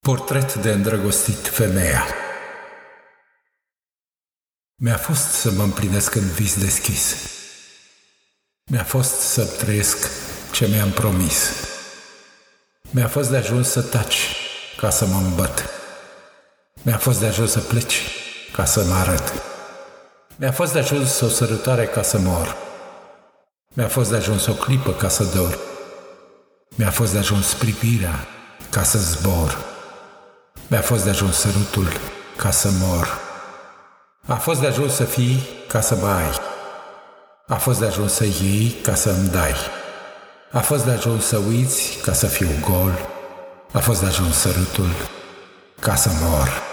Portret de îndrăgostit femeia Mi-a fost să mă împlinesc în vis deschis. Mi-a fost să trăiesc ce mi-am promis. Mi-a fost de ajuns să taci ca să mă îmbăt. Mi-a fost de ajuns să pleci ca să mă arăt. Mi-a fost de ajuns o sărutare ca să mor. Mi-a fost de ajuns o clipă ca să dor. Mi-a fost de ajuns privirea ca să zbor. Mi-a fost de ajuns sărutul ca să mor. A fost de ajuns să fii ca să mă ai. A fost de ajuns să iei ca să îmi dai. A fost de ajuns să uiți ca să fiu gol. A fost de ajuns sărutul ca să mor.